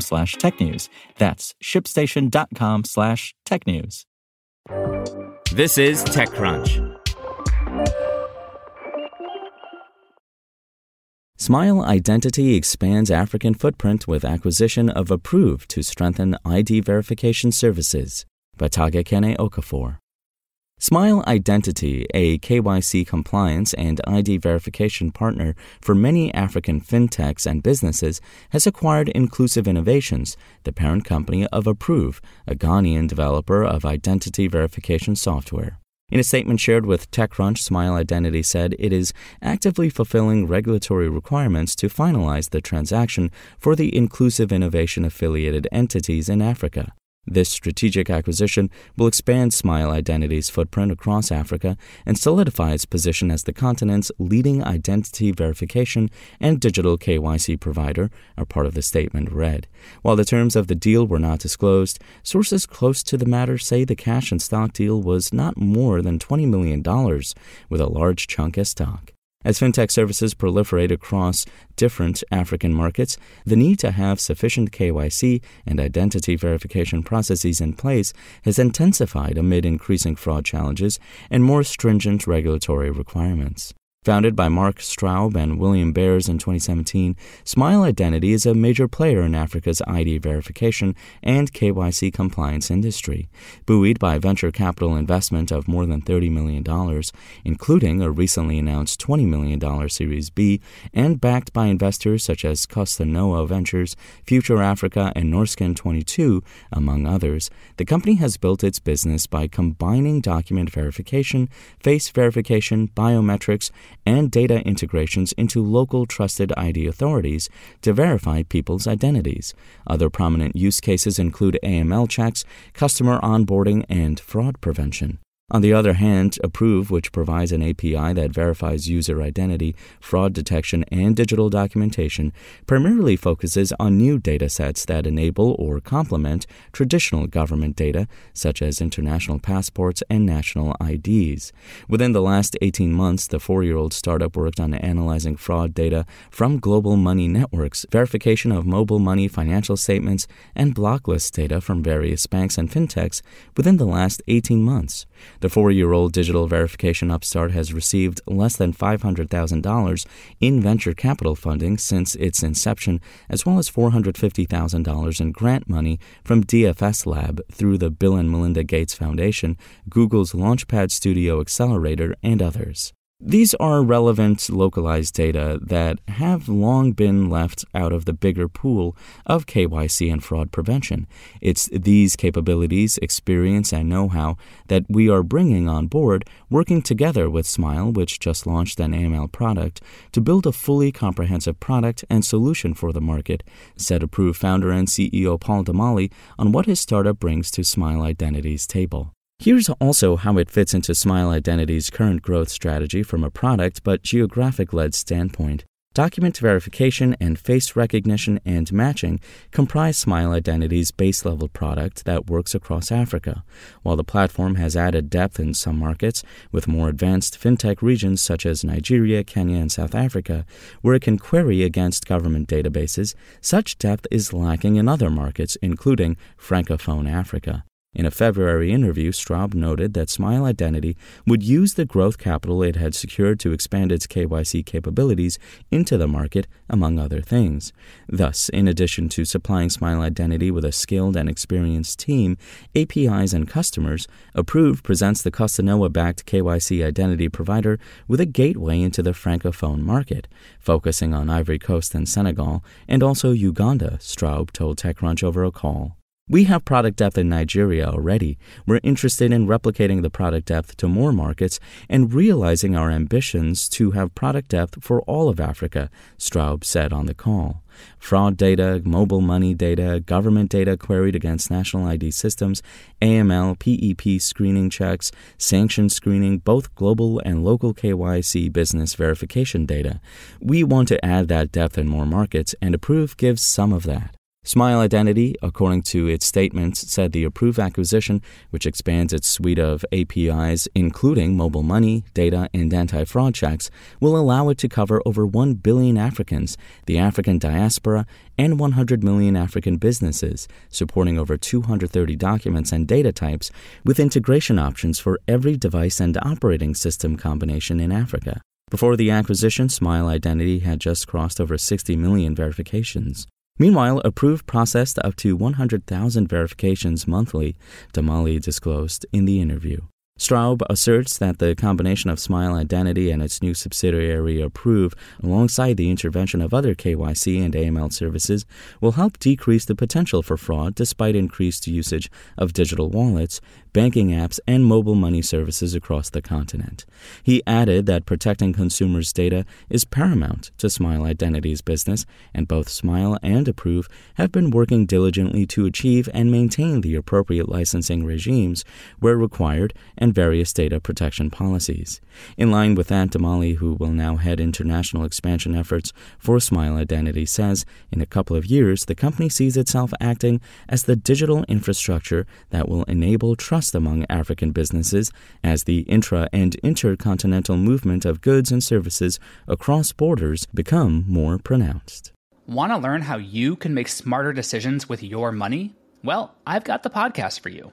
slash technews. That's shipstation.com slash technews. This is TechCrunch. Smile Identity expands African footprint with acquisition of Appruve to strengthen ID verification services by Tage Kene-Okafor. Smile Identity, a KYC compliance and ID verification partner for many African fintechs and businesses, has acquired Inclusive Innovations, the parent company of Appruve, a Ghanaian developer of identity verification software. In a statement shared with TechCrunch, Smile Identity said it is actively fulfilling regulatory requirements to finalize the transaction for the Inclusive Innovation affiliated entities in Africa. This strategic acquisition will expand Smile Identity's footprint across Africa and solidify its position as the continent's leading identity verification and digital KYC provider, a part of the statement read. While the terms of the deal were not disclosed, sources close to the matter say the cash and stock deal was not more than $20 million, with a large chunk as stock. As fintech services proliferate across different African markets, the need to have sufficient KYC and identity verification processes in place has intensified amid increasing fraud challenges and more stringent regulatory requirements. Founded by Mark Straub and William Bears in 2017, Smile Identity is a major player in Africa's ID verification and KYC compliance industry. Buoyed by venture capital investment of more than $30 million, including a recently announced $20 million Series B, and backed by investors such as Costanoa Ventures, Future Africa, and Norrsken22, among others, the company has built its business by combining document verification, face verification, biometrics, and data integrations into local trusted ID authorities to verify people's identities. Other prominent use cases include AML checks, customer onboarding, and fraud prevention. On the other hand, Appruve, which provides an API that verifies user identity, fraud detection, and digital documentation, primarily focuses on new datasets that enable or complement traditional government data, such as international passports and national IDs. Within the last 18 months, the four year old startup worked on analyzing fraud data from global money networks, verification of mobile money financial statements, and blocklist data from various banks and fintechs within the last 18 months. The four year old digital verification upstart has received less than $500,000 in venture capital funding since its inception, as well as $450,000 in grant money from DFS Lab through the Bill and Melinda Gates Foundation, Google's Launchpad Studio Accelerator, and others. These are relevant localized data that have long been left out of the bigger pool of KYC and fraud prevention. It's these capabilities, experience, and know how that we are bringing on board, working together with Smile, which just launched an AML product, to build a fully comprehensive product and solution for the market, said approved founder and CEO Paul Damalie on what his startup brings to Smile Identity's table. Here's also how it fits into Smile Identity's current growth strategy from a product but geographic led standpoint. Document verification and face recognition and matching comprise Smile Identity's base level product that works across Africa. While the platform has added depth in some markets, with more advanced fintech regions such as Nigeria, Kenya, and South Africa, where it can query against government databases, such depth is lacking in other markets, including Francophone Africa. In a February interview, Straub noted that Smile Identity would use the growth capital it had secured to expand its KYC capabilities into the market, among other things. Thus, in addition to supplying Smile Identity with a skilled and experienced team, APIs, and customers, Approved presents the Costanoa backed KYC identity provider with a gateway into the Francophone market, focusing on Ivory Coast and Senegal, and also Uganda, Straub told TechCrunch over a call. We have product depth in Nigeria already. We're interested in replicating the product depth to more markets and realizing our ambitions to have product depth for all of Africa, Straub said on the call. Fraud data, mobile money data, government data queried against national ID systems, AML, PEP screening checks, sanction screening, both global and local KYC business verification data. We want to add that depth in more markets, and Appruve gives some of that. Smile Identity, according to its statements, said the approved acquisition, which expands its suite of APIs, including mobile money, data, and anti fraud checks, will allow it to cover over 1 billion Africans, the African diaspora, and 100 million African businesses, supporting over 230 documents and data types, with integration options for every device and operating system combination in Africa. Before the acquisition, Smile Identity had just crossed over 60 million verifications. Meanwhile, Appruve processed up to 100,000 verifications monthly, Damalie disclosed in the interview. Straub asserts that the combination of Smile Identity and its new subsidiary Appruve, alongside the intervention of other KYC and AML services, will help decrease the potential for fraud despite increased usage of digital wallets, banking apps, and mobile money services across the continent. He added that protecting consumers' data is paramount to Smile Identity's business, and both Smile and Appruve have been working diligently to achieve and maintain the appropriate licensing regimes where required and various data protection policies. In line with that, Damalie, who will now head international expansion efforts for Smile Identity, says in a couple of years, the company sees itself acting as the digital infrastructure that will enable trust among African businesses as the intra and intercontinental movement of goods and services across borders become more pronounced. Want to learn how you can make smarter decisions with your money? Well, I've got the podcast for you.